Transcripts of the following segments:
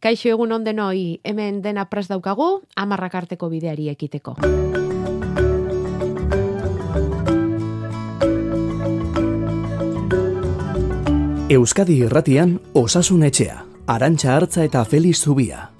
Kaixo egun ondenoi, hemen dena pres daukagu, amarrak arteko bideari ekiteko. Euskadi Irratian Osasun Etxea, Arantxa Hartza eta Feliz Zubia.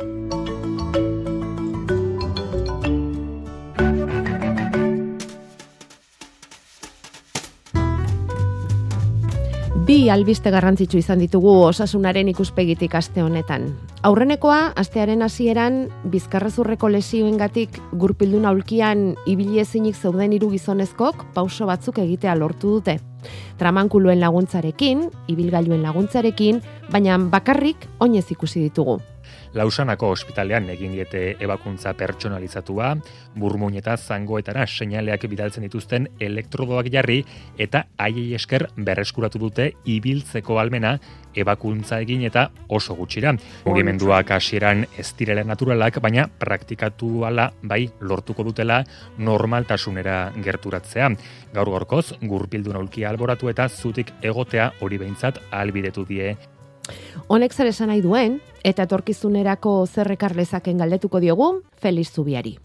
Bi albiste garrantzitsu izan ditugu osasunaren ikuspegitik aste honetan. Aurrenekoa, astearen hasieran bizkarrezurreko lesioengatik gurpildun aulkian ibili ezinik zeuden hiru gizonezkok pauso batzuk egitea lortu dute. Tramankuluen laguntzarekin, ibilgailuen laguntzarekin, baina bakarrik oinez ikusi ditugu. Lausanako ospitalean egin diete ebakuntza pertsonalizatua, burmuin eta zangoetara seinaleak bidaltzen dituzten elektrodoak jarri eta haiei esker berreskuratu dute ibiltzeko almena ebakuntza egin eta oso gutxira. Mugimenduak hasieran ez direla naturalak, baina praktikatu ala bai lortuko dutela normaltasunera gerturatzea. Gaur gorkoz, gurpildu naulkia alboratu eta zutik egotea hori behintzat albidetu die Honek zer esan nahi duen, eta etorkizunerako zerrekar lezaken galdetuko diogu, Feliz Zubiari.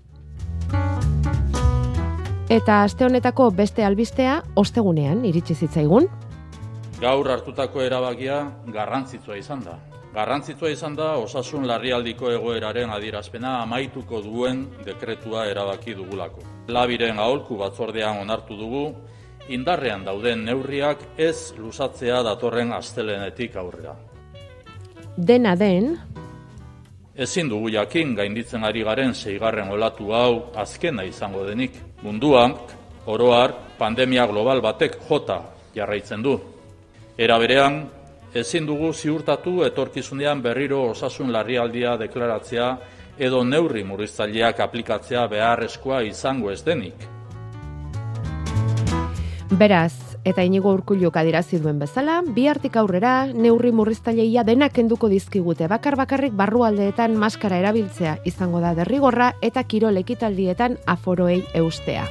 Eta aste honetako beste albistea, ostegunean iritsi zitzaigun. Gaur hartutako erabakia garrantzitsua izan da. Garrantzitsua izan da osasun larrialdiko egoeraren adierazpena amaituko duen dekretua erabaki dugulako. Labiren aholku batzordean onartu dugu, indarrean dauden neurriak ez lusatzea datorren astelenetik aurrera. Dena den, Ezin dugu jakin gainditzen ari garen seigarren olatu hau azkena izango denik. Munduan, oroar, pandemia global batek jota jarraitzen du. Era berean, ezin dugu ziurtatu etorkizunean berriro osasun larrialdia deklaratzea edo neurri murriztaileak aplikatzea beharrezkoa izango ez denik. beraz, eta inigo urkuluk adirazi duen bezala, bi hartik aurrera, neurri murriztaileia denak kenduko dizkigute, bakar bakarrik barrualdeetan maskara erabiltzea izango da derrigorra eta kirol ekitaldietan aforoei eustea.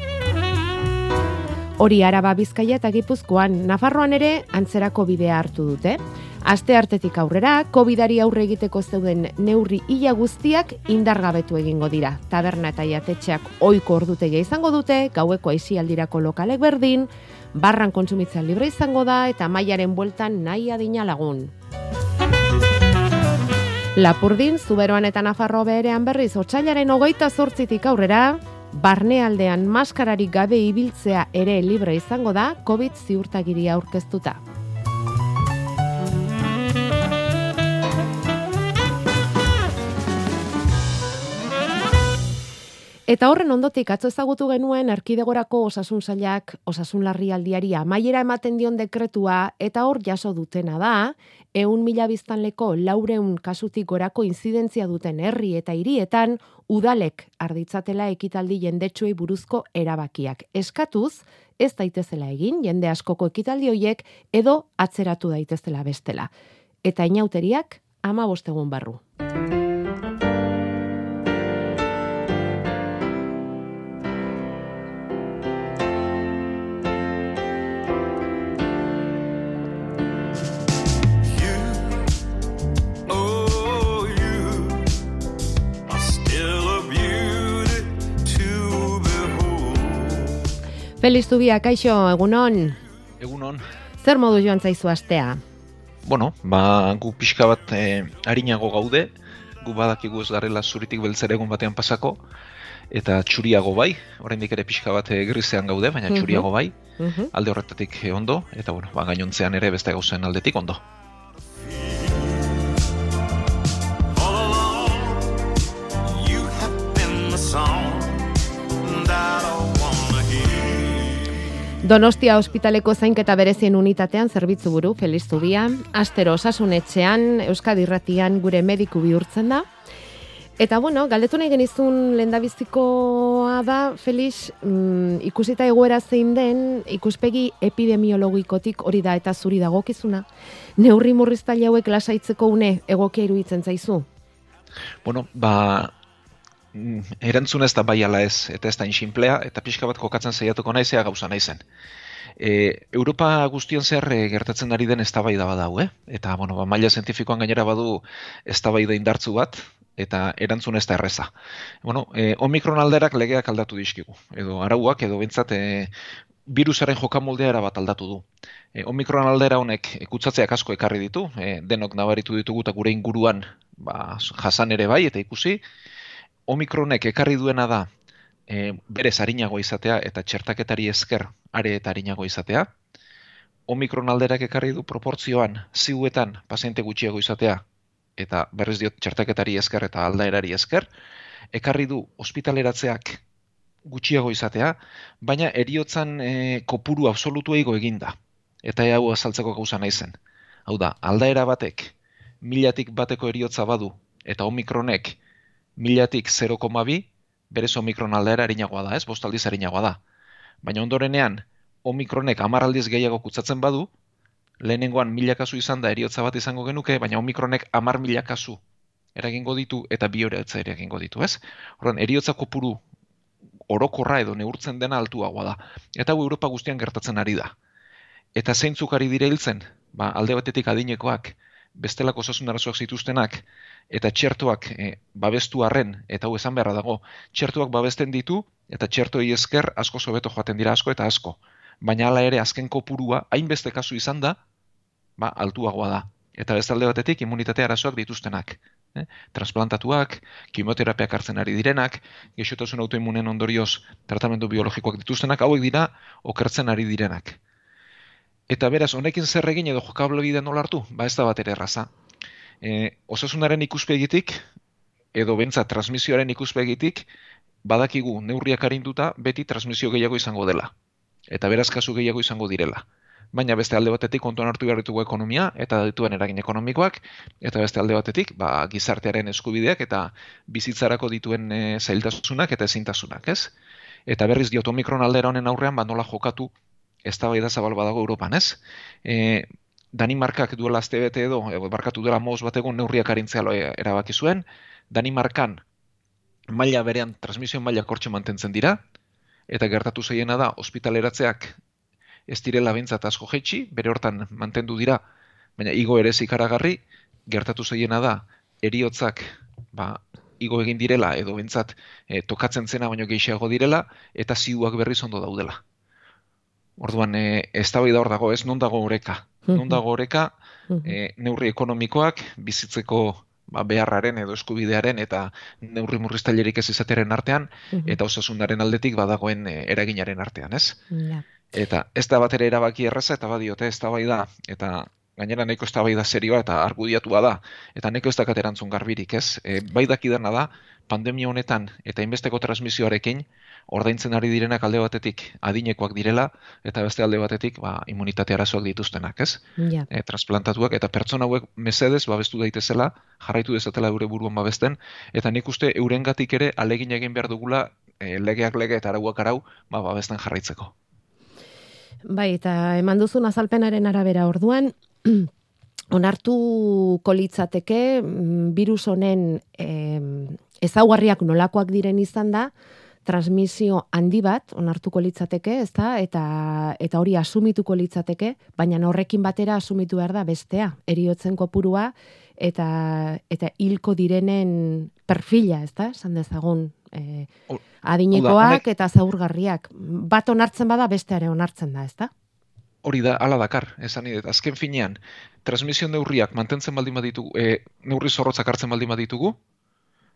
Hori araba bizkaia eta gipuzkoan, Nafarroan ere antzerako bidea hartu dute. Aste hartetik aurrera, COVIDari aurre egiteko zeuden neurri ila guztiak indargabetu egingo dira. Taberna eta jatetxeak oiko ordutegia izango dute, gaueko aisialdirako lokalek berdin, barran kontsumitzea libre izango da eta mailaren bueltan nahi adina lagun. Lapurdin, Zuberoan eta Nafarro beherean berriz, otxailaren hogeita zortzitik aurrera, barnealdean maskararik gabe ibiltzea ere libre izango da, COVID ziurtagiria aurkeztuta. Eta horren ondotik atzo ezagutu genuen erkidegorako osasun sailak osasun larrialdiari amaiera ematen dion dekretua eta hor jaso dutena da, eun mila biztanleko laureun kasutik gorako inzidentzia duten herri eta hirietan udalek arditzatela ekitaldi jendetsuei buruzko erabakiak. Eskatuz, ez daitezela egin jende askoko ekitaldi hoiek edo atzeratu daitezela bestela. Eta inauteriak ama bostegun barru. Feliz Zubia, kaixo, egunon, Egunon, zer modu joan zaizu astea? bueno, ba, gu pixka bat e, harinago gaude, gu badakigu ez garela zuritik beltzera egun batean pasako, eta txuriago bai, oraindik ere pixka bat e, grisean gaude, baina Mhm. txuriago bai, Mhm. alde horretatik e, ondo, eta bueno, ba, gainontzean ere beste gauzen aldetik ondo. Donostia ospitaleko zainketa berezien unitatean zerbitzu buru, Feliz Zubia, astero osasunetxean, Euskadi Irratian gure mediku bihurtzen da. Eta bueno, galdetu nahi genizun lehendabizikoa da, Felix, mm, ikusita egoera zein den, ikuspegi epidemiologikotik hori da eta zuri dagokizuna. Neurri murriztaile hauek lasaitzeko une egokia iruditzen zaizu. Bueno, ba, erantzuna ez da bai ala ez, eta ez da inxinplea, eta pixka bat kokatzen saiatuko naizea gauza naizen. E, Europa guztian zehar e, gertatzen ari den eztabaida badau, eh? Eta, bueno, ba, maila zientifikoan gainera badu eztabaida indartzu bat, eta erantzun ez da erreza. Bueno, e, omikron alderak legeak aldatu dizkigu, edo arauak, edo bintzat e, virusaren jokamoldea erabat aldatu du. E, omikron aldera honek e, kutsatzeak asko ekarri ditu, e, denok nabaritu ditugu eta gure inguruan ba, jasan ere bai, eta ikusi, omikronek ekarri duena da e, berez harinago izatea eta txertaketari esker are eta harinago izatea. Omikron alderak ekarri du proportzioan ziuetan paziente gutxiago izatea eta berriz diot txertaketari esker eta aldaerari esker. Ekarri du ospitaleratzeak gutxiago izatea, baina eriotzan e, kopuru absolutu eigo eginda. Eta hau azaltzeko gauza naizen. Hau da, aldaera batek milatik bateko eriotza badu eta omikronek milatik 0,2 berez omikron aldaera harinagoa da, ez? Bost aldiz harinagoa da. Baina ondorenean, omikronek hamar aldiz gehiago kutsatzen badu, lehenengoan mila kasu izan da eriotza bat izango genuke, baina omikronek hamar mila kasu eragingo ditu eta bi horiotza ere egingo ditu, ez? Horren, eriotza kopuru orokorra edo neurtzen dena altuagoa da. Eta hau Europa guztian gertatzen ari da. Eta zeintzuk ari dire hiltzen, ba, alde batetik adinekoak, bestelako osasun arazoak zituztenak, eta txertoak e, babestu arren, eta hau esan beharra dago, txertoak babesten ditu, eta txertoi esker asko sobeto joaten dira asko eta asko. Baina hala ere azken kopurua, hainbeste kasu izan da, ba, altuagoa da. Eta beste alde batetik immunitate arazoak dituztenak. Eh? Transplantatuak, kimioterapiak hartzen ari direnak, gexotasun autoimmunen ondorioz tratamendu biologikoak dituztenak, hauek dira okertzen ari direnak. Eta beraz, honekin zer egin edo jokable bide nola hartu? Ba ez da bat ere erraza. E, osasunaren ikuspegitik, edo bentsa transmisioaren ikuspegitik, badakigu neurriak arinduta beti transmisio gehiago izango dela. Eta beraz kasu gehiago izango direla. Baina beste alde batetik kontuan hartu behar ditugu ekonomia eta dituen eragin ekonomikoak, eta beste alde batetik ba, gizartearen eskubideak eta bizitzarako dituen e, zailtasunak eta ezintasunak, ez? Eta berriz diot omikron aldera honen aurrean ba nola jokatu eztabaida zabal badago Europan, ez? E, Danimarkak duela azte bete edo, edo barkatu duela moz bat egun neurriak arintzea lo- erabaki zuen, Danimarkan maila berean transmisio maila kortxe mantentzen dira, eta gertatu zeiena da ospitaleratzeak ez direla bintzat asko jetxi, bere hortan mantendu dira, baina igo ere ikaragarri, gertatu zeiena da eriotzak ba, igo egin direla edo bintzat e, tokatzen zena baino gehiago direla, eta ziuak berriz ondo daudela. Orduan, e, ez da hor dago, ez non dago oreka. Non dago oreka, e, neurri ekonomikoak, bizitzeko ba, beharraren edo eskubidearen eta neurri murriztailerik ez izatearen artean, eta osasunaren aldetik badagoen e, eraginaren artean, ez? Ja. Eta ez da bat ere erabaki erraza, eta badiote ez da eta gainera nahiko ez da bai da serioa eta argudiatua da, eta nahiko ez dakat erantzun garbirik, ez? E, bai dakidana da, pandemia honetan eta inbesteko transmisioarekin, ordaintzen ari direnak alde batetik adinekoak direla, eta beste alde batetik ba, immunitate arazoak dituztenak, ez? Ja. e, transplantatuak eta pertsona hauek mesedez babestu daitezela, jarraitu dezatela eure buruan babesten, eta nik uste eurengatik ere alegin egin behar dugula e, legeak lege eta arauak arau ba, babesten jarraitzeko. Bai, eta eman duzun azalpenaren arabera orduan, onartuko litzateke mm, virus honen em, ezaugarriak nolakoak diren izan da, transmisio handi bat onartuko litzateke, ezta? Eta eta hori asumituko litzateke, baina horrekin batera asumitu behar da bestea, eriotzen kopurua eta eta hilko direnen perfila, ezta? Esan dezagun, eh, adinekoak eta zaurgarriak. Bat onartzen bada besteare onartzen da, ezta? Hori da, ala dakar, esan dut, azken finean, transmisio neurriak mantentzen baldin baditugu, e, neurri zorrotzak hartzen baldin baditugu,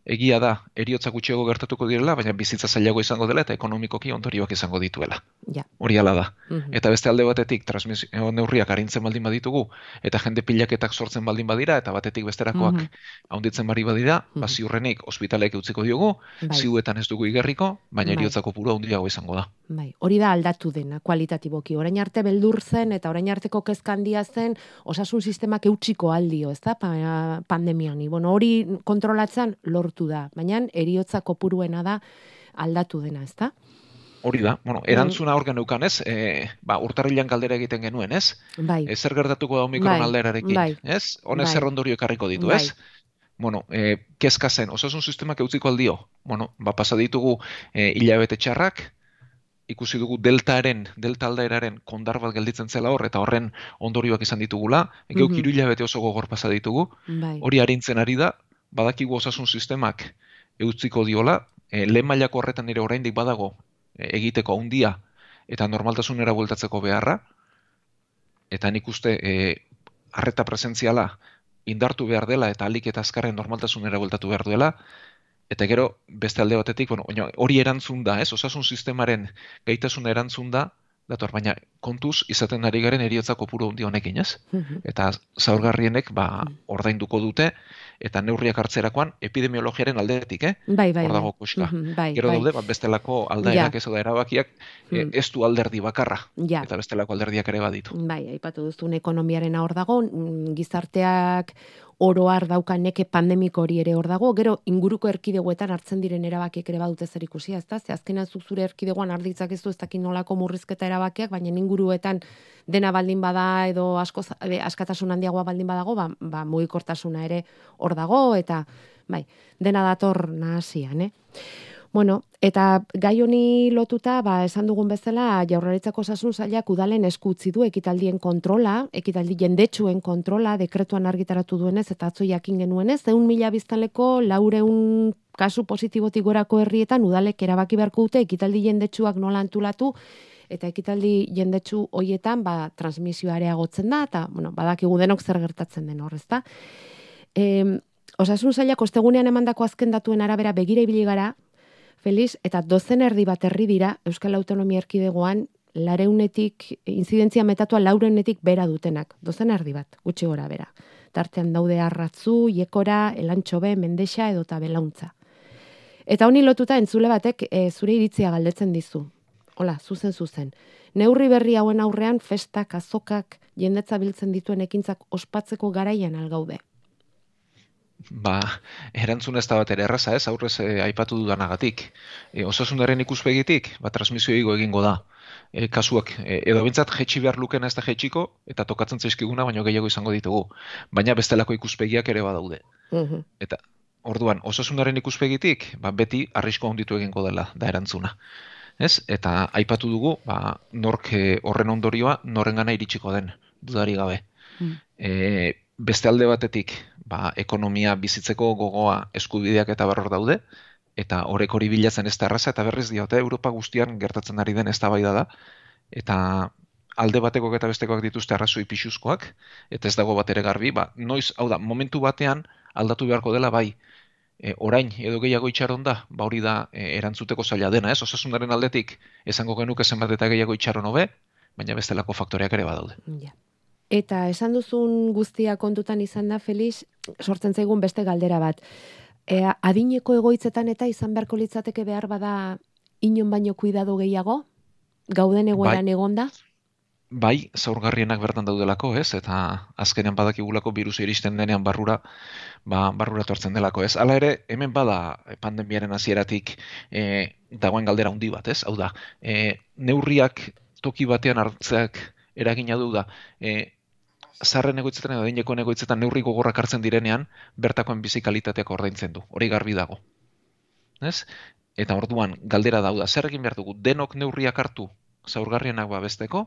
egia da, eriotza gutxiago gertatuko direla, baina bizitza zailago izango dela eta ekonomikoki ondorioak izango dituela. Ja. Hori ala da. Mhm. Eta beste alde batetik transmisio neurriak arintzen baldin baditugu eta jende pilaketak sortzen baldin badira eta batetik besterakoak Mhm. haunditzen bari badira, ba Mhm. ziurrenik ospitalek utziko diogu, Bai. ziuetan ez dugu igerriko, baina Bai. eriotza kopuru handiago izango da. Bai, hori da aldatu dena, kualitatiboki. Orain arte beldur zen eta orain arteko kezka handia zen osasun sistemak eutsiko aldio, ez da, pa, pandemiani. Bueno, hori kontrolatzen lortu da, baina eriotza kopuruena da aldatu dena, ez da? Hori da, bueno, erantzuna hor geneukan ez, e, ba, urtarrilan galdera egiten genuen ez, Bai, e, zer gertatuko da omikron Bai, alderarekin, bai, ez? Hone bai. zer ondorio ekarriko ditu, Bai. ez? Bueno, e, kezka zen, osasun sistemak eutziko aldio. Bueno, ba, pasa ditugu e, hilabete txarrak, ikusi dugu deltaaren, delta aldaeraren kondar bat gelditzen zela hor, eta horren ondorioak izan ditugula, geuk Mhm. hiru hilabete oso gogor pasa ditugu, Bai. hori arintzen ari da, badakigu osasun sistemak eutziko diola, e, lehen mailako horretan ere oraindik badago e, egiteko handia eta normaltasunera bueltatzeko beharra, eta nik uste e, arreta presentziala indartu behar dela eta alik eta azkarren normaltasunera bueltatu behar duela, eta gero beste alde batetik, bueno, baina hori erantzun da, ez, osasun sistemaren gaitasuna erantzun da, dator, baina kontuz izaten ari garen eriotza kopuru handi honekin, ez? Mhm. eta zaurgarrienek ba ordainduko dute eta neurriak hartzerakoan epidemiologiaren aldetik, eh? Bai, bai. Hor dago bai. koska. Mhm, Bai, Gero bai. daude bat bestelako aldaerak Ja. ez da erabakiak Mm. ez du alderdi bakarra Ja. eta bestelako alderdiak ere baditu. Bai, aipatu duzun ekonomiarena hor dago, mm, gizarteak oroar dauka neke pandemiko hori ere hor dago, gero inguruko erkidegoetan hartzen diren erabakiek ere badute zer ikusia, ezta? Ze azkenan zuk zure erkidegoan arditzak ez du ez dakin nolako murrizketa erabakiak, baina inguruetan dena baldin bada edo asko e, askatasun handiagoa baldin badago, ba, ba mugikortasuna ere hor dago eta bai, dena dator nahasian, eh? Bueno, eta gai honi lotuta, ba, esan dugun bezala, jaurlaritzako osasun zailak udalen esku utzi du ekitaldien kontrola, ekitaldi jendetsuen kontrola, dekretuan argitaratu duenez, eta atzo jakin genuenez, eun mila biztanleko laureun kasu positibotik gorako herrietan udalek erabaki beharko dute ekitaldi jendetsuak nola antulatu, eta ekitaldi jendetsu hoietan ba, transmisioa areagotzen da, eta bueno, badakigu denok zer gertatzen den horrezta. E, osasun zailak ostegunean emandako azken datuen arabera begira ibili gara, Feliz, eta dozen erdi bat herri dira Euskal Autonomia Erkidegoan lareunetik, inzidentzia metatua laureunetik bera dutenak. Dozen erdi bat, gutxi gora bera. Tartean daude arratzu, iekora, elantxobe, mendexa edo eta belauntza. Eta honi lotuta entzule batek e, zure iritzia galdetzen dizu. Hola, zuzen zuzen. Neurri berri hauen aurrean festak, azokak, jendetza biltzen dituen ekintzak ospatzeko garaian algaude. Ba, erantzun ez da bat ere erraza, ez, aurrez eh, aipatu dudanagatik. E, osasunaren ikuspegitik, ba, transmisio igo egingo da. E, kasuak, e, edo bintzat jetxi behar luken ez da jetxiko, eta tokatzen zaizkiguna, baino gehiago izango ditugu. Baina bestelako ikuspegiak ere badaude. Mhm. Eta orduan, osasunaren ikuspegitik, ba, beti arrisko handitu egingo dela da erantzuna. Ez? Eta aipatu dugu, ba, nork horren ondorioa norengana iritsiko den, dudari gabe. Mm. E, beste alde batetik, ba, ekonomia bizitzeko gogoa eskubideak eta barror daude, eta horrek hori bilatzen ez da erraza, eta berriz diote, Europa guztian gertatzen ari den eztabaida da, eta alde batekoak eta bestekoak dituzte arrazoi pixuzkoak, eta ez dago bat ere garbi, ba, noiz, hau da, momentu batean aldatu beharko dela bai, e, orain edo gehiago itxaron da, ba hori da e, erantzuteko zaila dena, ez? Osasunaren aldetik esango genuke zenbat eta gehiago itxaron hobe, baina bestelako faktoreak ere badaude. Ja. Eta esan duzun guztia kontutan izan da, Felix, sortzen zaigun beste galdera bat. E, adineko egoitzetan eta izan beharko litzateke behar bada inon baino kuidado gehiago? Gauden egoeran egonda? Bai, zaurgarrienak bertan daudelako, ez? Eta azkenean badakigulako virusa iristen denean barrura, ba, barrura tortzen delako, ez? Hala ere, hemen bada pandemiaren hasieratik e, dagoen galdera handi bat, ez? Hau da, e, neurriak toki batean hartzeak eragina du da, e, zarren egoitzetan edo adinekoen egoitzetan neurri gogorrak hartzen direnean, bertakoen bizi kalitateak ordaintzen du. Hori garbi dago. Ez? Eta orduan, galdera dauda, zer egin behar dugu, denok neurriak hartu zaurgarrienak babesteko,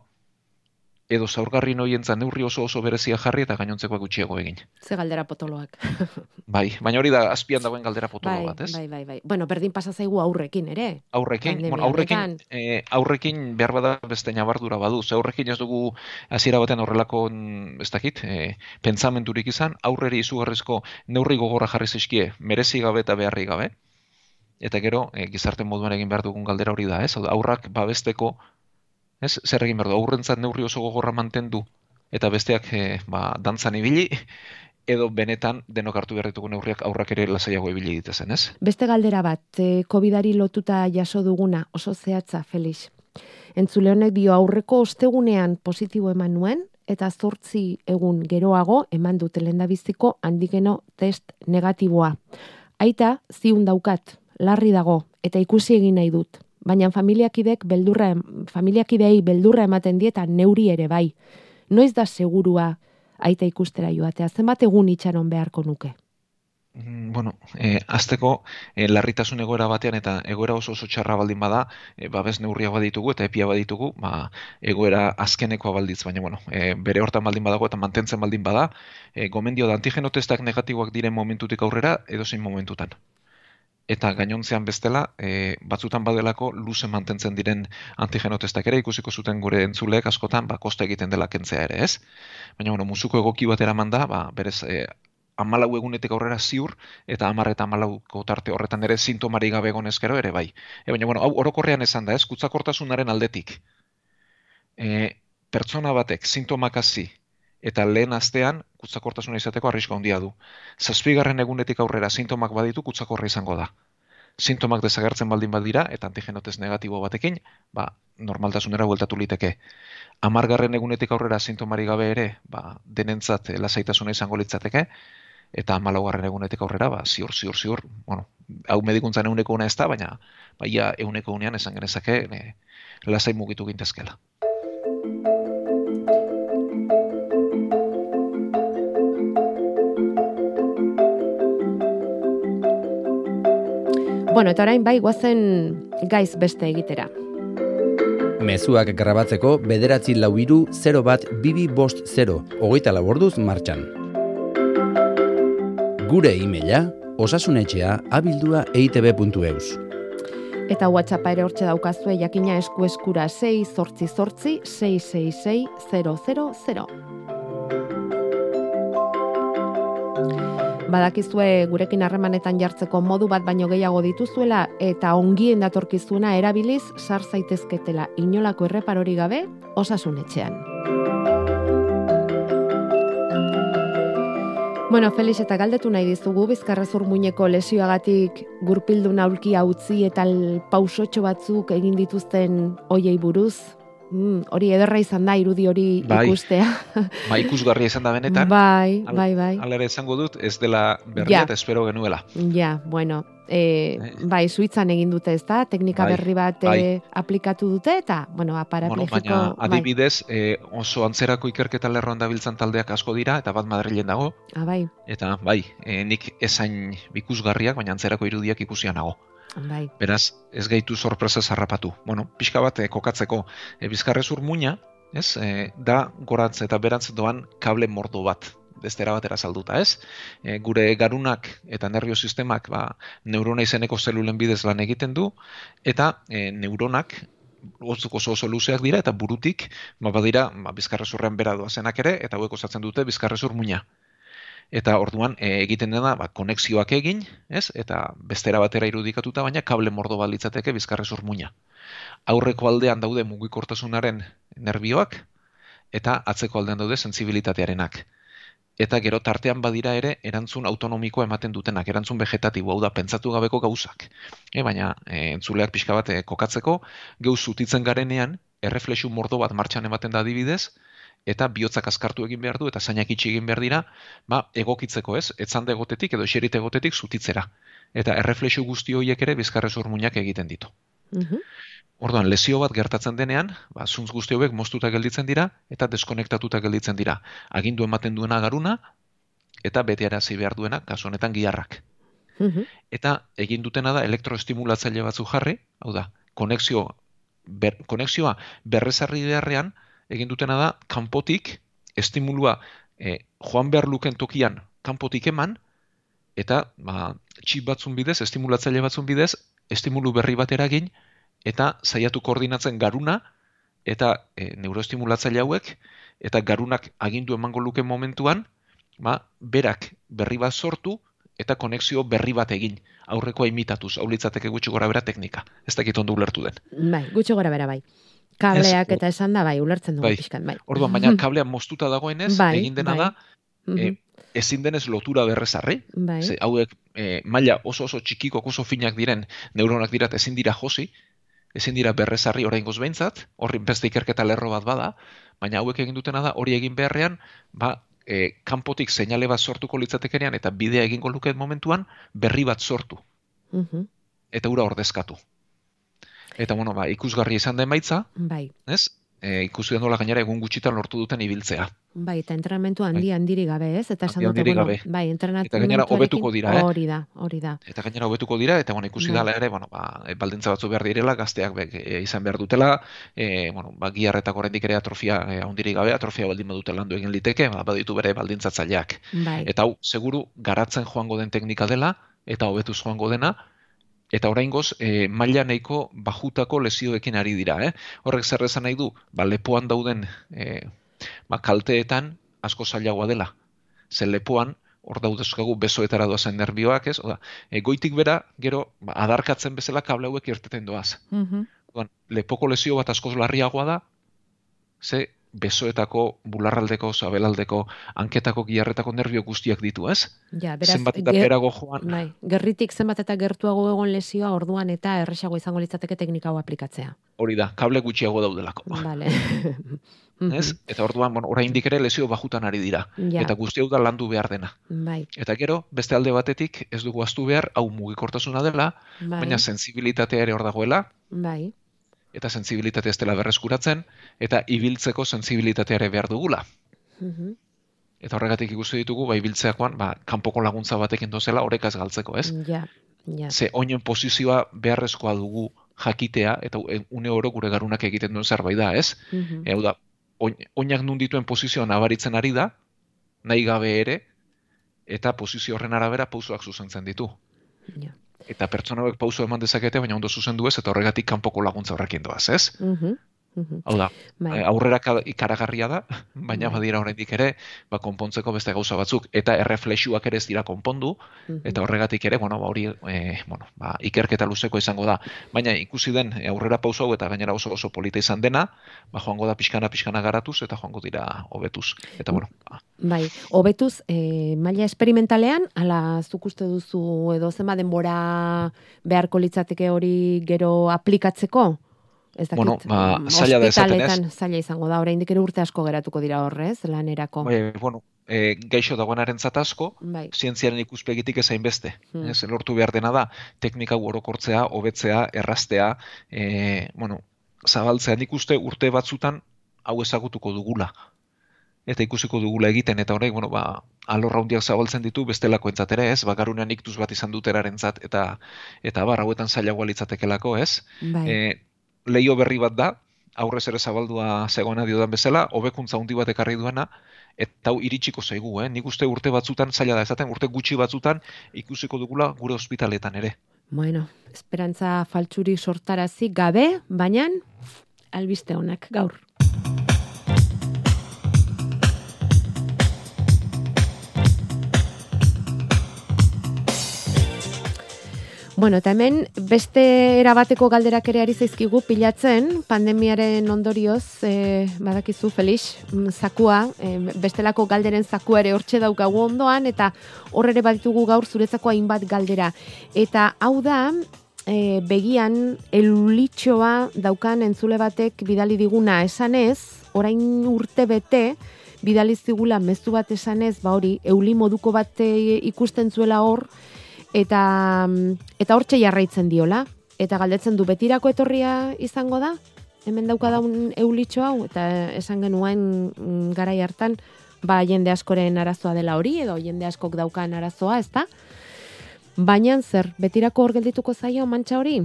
edo zaurgarrien hoientzat neurri oso oso berezia jarri eta gainontzekoak gutxiago egin. Ze galdera potoloak. Bai, baina hori da azpian dagoen galdera potolo bai, bat, ez? bai, bai, bai. Bueno, berdin pasa zaigu aurrekin ere. Aurrekin, bueno, aurrekin, eh, aurrekin behar bada beste nabardura badu. Ze aurrekin ez dugu hasiera batean horrelako, ez dakit, eh, pentsamenturik izan, aurreri izugarrizko neurri gogorra jarri zizkie, merezi gabe eta beharri gabe. Eta gero, eh, gizarte moduan egin behar dugun galdera hori da, ez? Aurrak babesteko, ez? Zer egin behar du, aurrentzat neurri oso gogorra mantendu, eta besteak eh, ba, dantzan ibili, edo benetan denok hartu behar ditugu neurriak aurrak ere lasaiago ibili ditezen, ez? Beste galdera bat, eh, COVIDari lotuta jaso duguna, oso zehatza, Felix. Entzule honek dio aurreko ostegunean positibo eman nuen, eta zortzi egun geroago eman dute lehendabiziko handigeno test negatiboa. Aita, ziun daukat, larri dago, eta ikusi egin nahi dut. Baina familiakidek beldurra, familiakidei beldurra ematen dieta neuri ere bai. Noiz da segurua aita ikustera joatea, zenbat egun itxaron beharko nuke? Mm, Bueno, e, azteko e, larritasun egoera batean eta egoera oso oso txarra baldin bada, e, babes neurriak baditugu eta epia baditugu, ba, egoera azkenekoa balditz, baina bueno, e, bere hortan baldin badago eta mantentzen baldin bada, e, gomendio da antigeno testak negatiboak diren momentutik aurrera edozein momentutan. Eta gainontzean bestela, e, batzutan badelako luze mantentzen diren antigeno testak ere ikusiko zuten gure entzuleek askotan ba, kosta egiten dela kentzea ere, ez? Baina, bueno, musuko egoki bat eraman da, ba, berez, e, amalau egunetik aurrera ziur, eta amar eta amalauko tarte horretan ere sintomari gabe egon ezkero ere bai. E, baina, bueno, hau orokorrean esan da, ez, kutsakortasunaren aldetik. E, pertsona batek sintomak hasi eta lehen astean kutsakortasuna izateko arrisko handia du. Zazpigarren egunetik aurrera sintomak baditu kutsakorra izango da. Sintomak desagertzen baldin badira eta antigenotez negatibo batekin, ba, normaltasunera bueltatu liteke. Amargarren egunetik aurrera sintomari gabe ere, ba, denentzat lasaitasuna izango litzateke, eta hamalaugarren egunetik aurrera, ba, ziur, ziur, ziur, bueno, hau medikuntzan euneko una ez da, baina baia euneko unean esan genezake e, lasai mugitu gintezkela. Bueno, eta orain bai guazen gaiz beste egitera. Mezuak grabatzeko bederatzi lau iru 0 bat bibi bost 0, hogeita laborduz martxan. Gure e-maila, osasunetxea abildua eitb.eus. Eta WhatsAppa ere hortxe daukazue jakina esku eskura 6 zortzi zortzi 666 000. Badakizue gurekin harremanetan jartzeko modu bat baino gehiago dituzuela eta ongien datorkizuena erabiliz sar zaitezketela inolako erreparori gabe osasunetxean. Bueno, Felix, eta galdetu nahi dizugu, bizkarrezur muineko lesioagatik gurpildu naulkia utzi eta pausotxo batzuk egin dituzten oiei buruz. Mm, hori ederra izan da, irudi hori Bai. ikustea. Ba, ikusgarria izan da benetan, bai, Al- bai, bai. Hala ere esango dut, ez dela berria Ja. eta espero genuela. Ja, bueno, e, Eh. bai, Suitzan egin dute ez da, teknika Bai, berri bat bai. e, aplikatu dute, eta, bueno, Bueno, aparaplegiko... baina bai. adibidez, eh, oso antzerako ikerketa lerroan dabiltzan taldeak asko dira, eta bat Madrilen dago, Ah, bai, eta bai, eh, nik esain ikusgarriak, baina antzerako irudiak ikusian nago. Bai. Beraz, ez gaitu sorpresa zarrapatu. Bueno, pixka bat eh, kokatzeko, e, bizkarrezur muina, ez, e, da gorantz eta berantz doan kable mordo bat, bestera batera salduta, ez? E, gure garunak eta nervio sistemak ba, neurona izeneko zelulen bidez lan egiten du, eta e, neuronak oso oso oso luzeak dira eta burutik ba badira ba, bizkarrezurrean bera doazenak ere eta hauek osatzen dute bizkarrezur muina. Eta orduan e, egiten dena ba, konexioak egin, ez? Eta bestera batera irudikatuta baina kable mordo bat litzateke bizkarrezur muina. Aurreko aldean daude mugikortasunaren nerbioak eta atzeko aldean daude sentsibilitatearenak. Eta gero tartean badira ere erantzun autonomikoa ematen dutenak, erantzun vegetatibo, hau da pentsatu gabeko gauzak. E, baina e, entzuleak pixka bat e, kokatzeko, geuz zutitzen garenean, erreflexu mordo bat martxan ematen da adibidez, eta bihotzak azkartu egin behar du eta zainak itxi egin behar dira, ba, egokitzeko ez, etzande egotetik edo eserit egotetik zutitzera. Eta erreflexu guzti horiek ere bizkarrezur muinak egiten ditu. Mhm. Orduan, lesio bat gertatzen denean, ba, zuntz guzti hauek moztuta gelditzen dira eta deskonektatuta gelditzen dira. Agindu ematen duena garuna eta betearazi behar duena, kasu honetan giharrak. Mhm. Eta egin dutena da elektroestimulatzaile batzu jarri, hau da, konexio, ber, konexioa berrezarri beharrean, egin dutena da kanpotik estimulua eh, joan behar luken tokian kanpotik eman, eta ba, txip batzun bidez, estimulatzaile batzun bidez, estimulu berri bat eragin, eta saiatu koordinatzen garuna, eta e, neuroestimulatzaile hauek, eta garunak agindu emango luke momentuan, ba, berak berri bat sortu, eta konexio berri bat egin, aurrekoa imitatuz, hau litzateke gutxi gora bera teknika. Ez dakit ondo ulertu den. Bai, gutxi gora bera bai. Kableak eta esan da, bai, ulertzen dugu Bai. pixkan, bai. Orduan, baina kablea moztuta dagoenez, Bai, egin dena bai. da, e, ezin denez lotura berrezarri, bai. Ze, hauek e, maila oso oso txikiko oso finak diren neuronak dira eta ezin dira josi, ezin dira berrezarri oraingoz behintzat, horri beste ikerketa lerro bat bada, baina hauek egin dutena da hori egin beharrean, ba, e, kanpotik seinale bat sortuko litzatekenean eta bidea egingo lukeen momentuan berri bat sortu Mhm. eta ura ordezkatu. Eta bueno, ba, ikusgarri izan da emaitza, Bai. ez? e, ikusi den gainera egun gutxitan lortu duten ibiltzea. Bai, eta entrenamentu handi handiri gabe, ez? Eta esan dute, bueno, gabe. bai, entrenamentu Eta gainera hobetuko dira, eh? Hori da, hori da. Eta gainera hobetuko dira, eta bueno, ikusi Bai. dala ere, bueno, ba, e, baldintza batzu behar direla, gazteak be, e, izan behar dutela, e, bueno, ba, giarretak oraindik ere atrofia e, handirik gabe, atrofia baldin badute landu egin liteke, ba, baditu bere baldintzatzaileak. Bai. Eta hau, seguru garatzen joango den teknika dela, eta hobetuz joango dena, eta oraingoz e, maila nahiko bajutako lesioekin ari dira, eh? Horrek zer esan nahi du, ba, lepoan dauden e, ba, kalteetan asko zailagoa dela. Ze lepoan, hor daudezkagu besoetara doazen nerbioak, ez? Oda, e, goitik bera, gero, ba, adarkatzen bezala kable hauek irteten doaz. Mhm. Orduan, lepoko lesio bat askoz larriagoa da, ze besoetako, bularraldeko, sabelaldeko, hanketako, giarretako nerbio guztiak ditu, ez? Ja, beraz, Zenbat eta ge- berago joan, Bai, gerritik zenbat eta gertuago egon lesioa orduan eta erresago izango litzateke teknika hau aplikatzea. hori da, kable gutxiago daudelako. Vale. Ez? Eta orduan, bueno, oraindik ere lesio bajutan ari dira. Ja. Eta guzti hau da landu behar dena. Bai, Eta gero, beste alde batetik, ez dugu aztu behar, hau mugikortasuna dela, bai, baina sensibilitatea ere hor dagoela, bai, eta sensibilitatea ez dela berreskuratzen, eta ibiltzeko sensibilitatea ere behar dugula. mhm, Eta horregatik ikusi ditugu, ba, ibiltzeakoan, ba, kanpoko laguntza batekin dozela, orekaz galtzeko, ez? ja, ja, Ze oinen posizioa beharrezkoa dugu jakitea, eta e, une oro gure garunak egiten duen zerbait da, ez? mhm, E, hau da, oin, oinak nun dituen posizioa nabaritzen ari da, nahi gabe ere, eta posizio horren arabera pausoak zuzentzen ditu. ja, Eta pertsona hauek pauso eman dezakete, baina ondo zuzendu ez, eta horregatik kanpoko laguntza horrekin doaz, ez? mhm, mhm, Hau da, bai, e, aurrera ka- ikaragarria da, baina Bai. badira oraindik ere, ba, konpontzeko beste gauza batzuk, eta erreflexuak ere ez dira konpondu, mhm. eta horregatik ere, bueno, ba, hori, e, bueno, ba, ikerketa luzeko izango da. Baina ikusi den e, aurrera pauso hau eta gainera oso oso polita izan dena, ba, joango da pixkana pixkana garatuz eta joango dira hobetuz. Eta bueno, ba, Bai, hobetuz, e, maila esperimentalean, ala zuk uste duzu edo zenba denbora beharko litzateke hori gero aplikatzeko? Ez dakit, Bueno, ba, mm, zaila da esaten, zaila izango da, oraindik ere urte asko geratuko dira horrez, lanerako. e, bueno, e, gaixo dagoenaren asko, Bai, zientziaren ikuspegitik ezain beste. Hmm. Ez, lortu behar dena da, teknika orokortzea, hobetzea, erraztea, e, bueno, zabaltzea nik uste urte batzutan hau ezagutuko dugula. Eta ikusiko dugula egiten, eta horrek, bueno, ba, alorra handiak zabaltzen ditu bestelako entzat ere, ez? Bagarunean iktuz bat izan duterarentzat eta eta bar, hauetan zailagoa litzatekelako, ez? bai, E, leio berri bat da, aurrez ere zabaldua zegoena diodan bezala, hobekuntza handi bat ekarri duena, eta hau iritsiko zaigu, eh? Nik uste urte batzutan, zaila da esaten, urte gutxi batzutan ikusiko dugula gure ospitaletan ere. bueno, esperantza faltsuri sortarazi gabe, baina albiste honak gaur. Bueno, eta hemen beste erabateko galderak ere ari zaizkigu pilatzen, pandemiaren ondorioz, e, badakizu, Felix, mm, zakua, e, bestelako galderen zakua ere hortxe daukagu ondoan, eta hor ere baditugu gaur zuretzako hainbat galdera. Eta hau da, e, begian elulitxoa daukan entzule batek bidali diguna esanez, orain urte bete, bidali zigula mezu bat esanez, ba hori, euli moduko bat ikusten zuela hor, eta mm, eta hortxe jarraitzen diola. Eta galdetzen du betirako etorria izango da? Hemen dauka daun eulitxo hau, eta esan genuen mm, garai hartan, ba jende askoren arazoa dela hori, edo jende askok daukan arazoa, ezta? Baina zer, betirako hor geldituko zaio mantxa hori?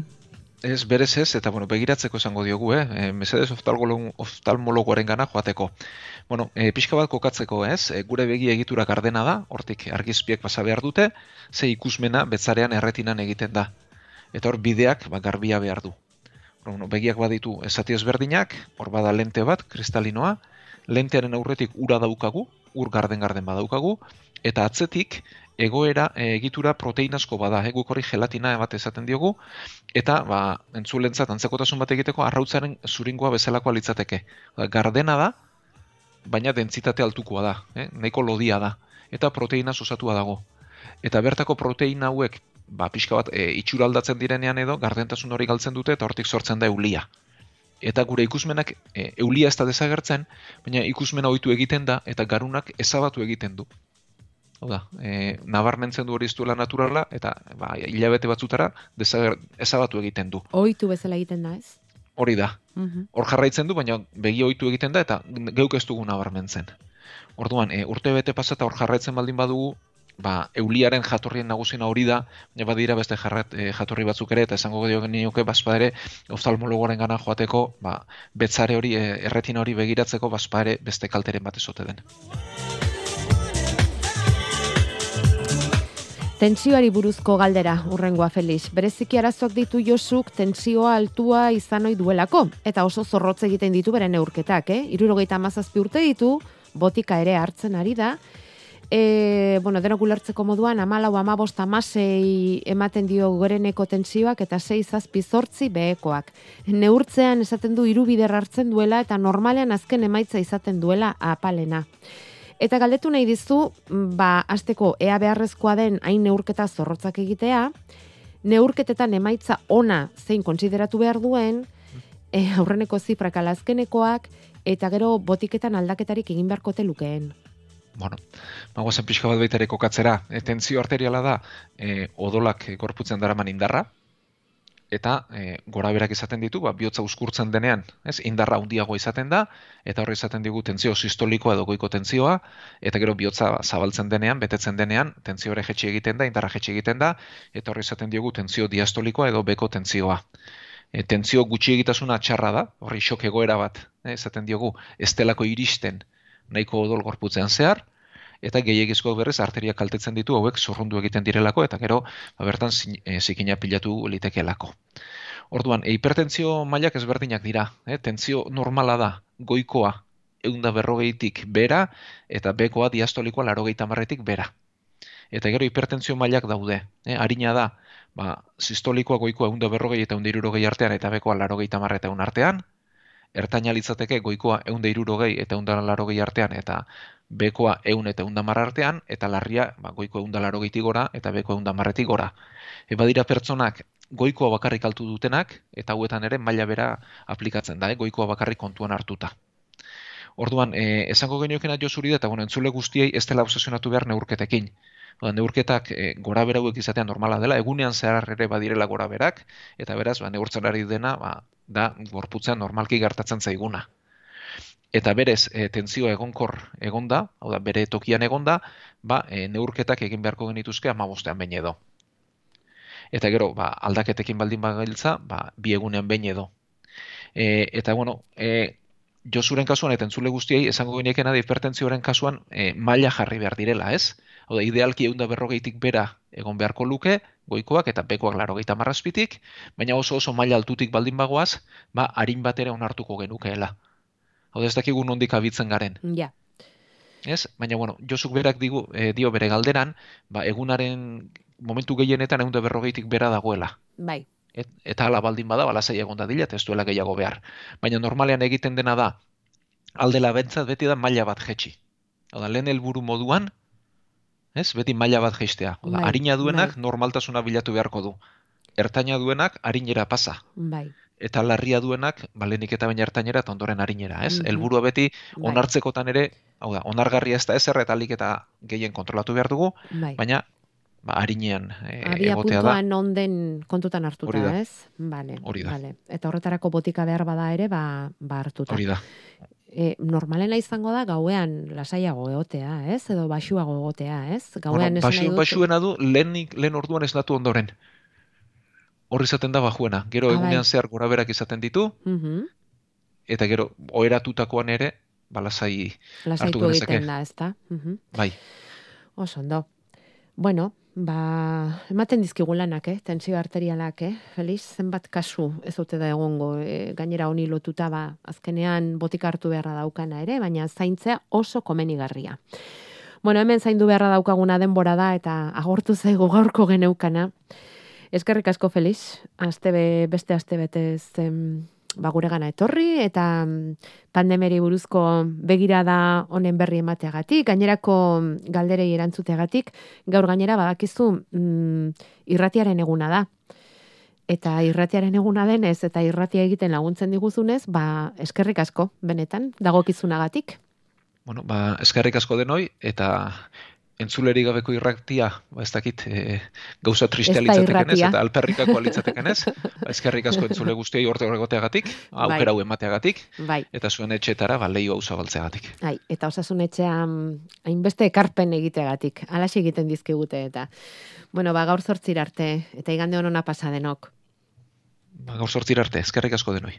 Ez, berez ez, eta bueno, begiratzeko esango diogu, eh? E, mesedez oftalmolo- oftalmologoaren gana joateko. Bueno, e, pixka bat kokatzeko, ez? E, gure begi egitura gardena da, hortik argizpiek pasa behar dute, ze ikusmena betzarean erretinan egiten da. Eta hor bideak ba, garbia behar du. Bueno, begiak baditu esati ezberdinak, hor bada lente bat, kristalinoa, lentearen aurretik ura daukagu, ur garden-garden badaukagu, eta atzetik egoera e, egitura proteinazko bada, eh? guk hori gelatina bat esaten diogu, eta ba, entzulentzat antzekotasun bat egiteko arrautzaren zuringoa bezalakoa litzateke. Ba, Gardena da, baina dentsitate altukoa da, eh? nahiko lodia da, eta proteina osatua dago. Eta bertako proteina hauek, ba, pixka bat, e, itxura aldatzen direnean edo, gardentasun hori galtzen dute, eta hortik sortzen da eulia. Eta gure ikusmenak, e, eulia ez da desagertzen, baina ikusmena ohitu egiten da, eta garunak ezabatu egiten du. Hau da, e, nabarmentzen du hori ez duela naturala, eta ba, hilabete batzutara desager, ezabatu egiten du. Ohitu bezala egiten da, ez? hori da. Mhm. Hor jarraitzen du, baina begi ohitu egiten da eta geuk ez dugu nabarmentzen. Orduan, e, urte bete pasata hor jarraitzen baldin badugu, ba, euliaren jatorrien nagusiena hori da, baina badira beste jarrat, e, jatorri batzuk ere, eta esango dio genioke, bazpa ere, oftalmologoaren gana joateko, ba, betzare hori, e, erretina hori begiratzeko, bazpa ere beste kalteren bat ezote den. Tentsioari buruzko galdera, urrengoa Felix. Bereziki arazoak ditu Josuk tentsioa altua izan ohi duelako, eta oso zorrotz egiten ditu bere neurketak, eh? Irurogeita amazazpi urte ditu, botika ere hartzen ari da, E, bueno, denok ulertzeko moduan, amalau, amabost, amasei ematen dio goreneko tentsioak eta sei zazpi zortzi behekoak. Neurtzean esaten du irubider hartzen duela eta normalean azken emaitza izaten duela apalena. Eta galdetu nahi dizu, ba, azteko ea beharrezkoa den hain neurketa zorrotzak egitea, neurketetan emaitza ona zein kontsideratu behar duen, e, aurreneko zifrak ala azkenekoak, eta gero botiketan aldaketarik egin beharkote lukeen. Bueno, magoazen pixka bat baita ere kokatzera. E, tentzio arteriala da, e, odolak e, gorputzen daraman indarra, eta e, gora berak izaten ditu, ba, bihotza uskurtzen denean, ez, indarra handiagoa izaten da, eta horri izaten digu tentzio sistolikoa edo goiko tentzioa, eta gero bihotza zabaltzen denean, betetzen denean, tentzio hori jetxi egiten da, indarra jetxi egiten da, eta horri izaten digu tentzio diastolikoa edo beko tentzioa. E, tentzio gutxi egitasuna txarra da, horri xok egoera bat, eh, esaten diogu, estelako iristen nahiko odol gorputzean zehar, eta gehiagizko berrez arteria kaltetzen ditu hauek zorrundu egiten direlako, eta gero ba, bertan eh, zikina pilatu litekeelako. Orduan, hipertentzio mailak ezberdinak dira. Eh? Tentzio normala da, goikoa, eunda berrogeitik bera, eta bekoa diastolikoa larogeita marretik bera. Eta gero hipertentzio mailak daude. Eh? Arina da, ba, sistolikoa goikoa eunda berrogei eta irurogei artean, eta bekoa larogeita marre eta eun artean, ertaina litzateke goikoa eunda irurogei eta eunda larogei artean, eta bekoa eun eta marra artean, eta larria ba, goiko eunda larogeitik gora, eta beko eunda marretik gora. E badira pertsonak goikoa bakarrik altu dutenak, eta hauetan ere maila bera aplikatzen da, eh? goikoa bakarrik kontuan hartuta. Orduan, eh, esango geniokena jo zuri da, eta bueno, entzule guztiei ez dela obsesionatu behar neurketekin. Oda, neurketak e, gora bera hauek izatea normala dela, egunean zehar ere badirela gora berak, eta beraz, ba, neurtzen ari dena, ba, da gorputzean normalki gertatzen zaiguna. Eta berez, e, tentzioa egonkor egonda, hau da, bere tokian egonda, ba, e, neurketak egin beharko genituzke amabostean behin edo. Eta gero, ba, aldaketekin baldin bagailtza, ba, bi egunean behin edo. E, eta, bueno, e, Josuren kasuan eta entzule guztiei esango geniekena da hipertentzioaren kasuan e, maila jarri behar direla, ez? Hau da, idealki egun da berrogeitik bera egon beharko luke, goikoak eta bekoak larogeita marrazpitik, baina oso oso maila altutik baldin bagoaz, ba, harin bat ere onartuko genukeela. Hau da, ez dakigu nondik abitzen garen. Ja. Ez? Baina, bueno, Josuk berak digu, e, dio bere galderan, ba, egunaren momentu gehienetan egun da berrogeitik bera dagoela. Bai. Et, eta ala baldin bada, balasai egon da dila, eta ez duela gehiago behar. Baina normalean egiten dena da, aldela bentzat beti da maila bat jetxi. Hau da, lehen helburu moduan, ez, beti maila bat jeistea. Hau da, Bai, harina duenak bai. normaltasuna bilatu beharko du. Ertaina duenak harinera pasa. Bai. Eta larria duenak, ba, lehenik eta baina ertainera eta ondoren harinera, ez? Mhm. Helburua beti Bai. onartzekotan ere, hau da, onargarria ez da ezer eta alik eta gehien kontrolatu behar dugu, Bai. baina ba, harinean e, Abia egotea da. puntuan onden kontutan hartuta, Hori da. ez? Vale, Hori da. Vale. Eta horretarako botika behar bada ere, ba, ba hartuta. Hori da. E, normalena izango da gauean lasaiago egotea, ez? Edo baxuago egotea, ez? Gauean bueno, basu, basuena du, lehenik, lehen orduan esnatu ondoren. Hor izaten da bajuena. Gero Ah, bai. egunean zehar gora berak izaten ditu, Mhm. eta gero oheratutakoan ere, balasai, Lasaitu hartu egiten da, ezta? Mhm. bai. Oso ondo. Bueno, ba, ematen dizkigun lanak, eh? Tensio arterialak, eh? Feliz, zenbat kasu ez dute da egongo, e, gainera honi lotuta ba, azkenean botika hartu beharra daukana ere, baina zaintzea oso komenigarria. Bueno, hemen zaindu beharra daukaguna denbora da eta agortu zaigu gaurko geneukana. Eskerrik asko Feliz, aste be, beste aste betez em, ba, gure gana etorri eta mm, pandemeri buruzko begirada honen berri emateagatik, gainerako galderei erantzuteagatik, gaur gainera badakizu mm, irratiaren eguna da. Eta irratiaren eguna denez eta irratia egiten laguntzen diguzunez, ba eskerrik asko benetan dagokizunagatik. Bueno, ba, eskerrik asko denoi, eta entzuleri gabeko irratia, ba ez dakit, e, gauza tristea litzatekenez, eta alperrikako litzatekenez, ba, eskerrik asko entzule guztioi orte horregoteagatik, Bai. aukera hau emateagatik, Bai, eta zuen etxetara, ba, lehi hau zabaltzeagatik. bai, eta osasun etxean hainbeste ekarpen egiteagatik. Alaxe egiten dizkigute eta. Bueno, ba, gaur zortzira arte, eta igande honona pasa denok. Ba, gaur sortzira arte, eskerrik asko denoi.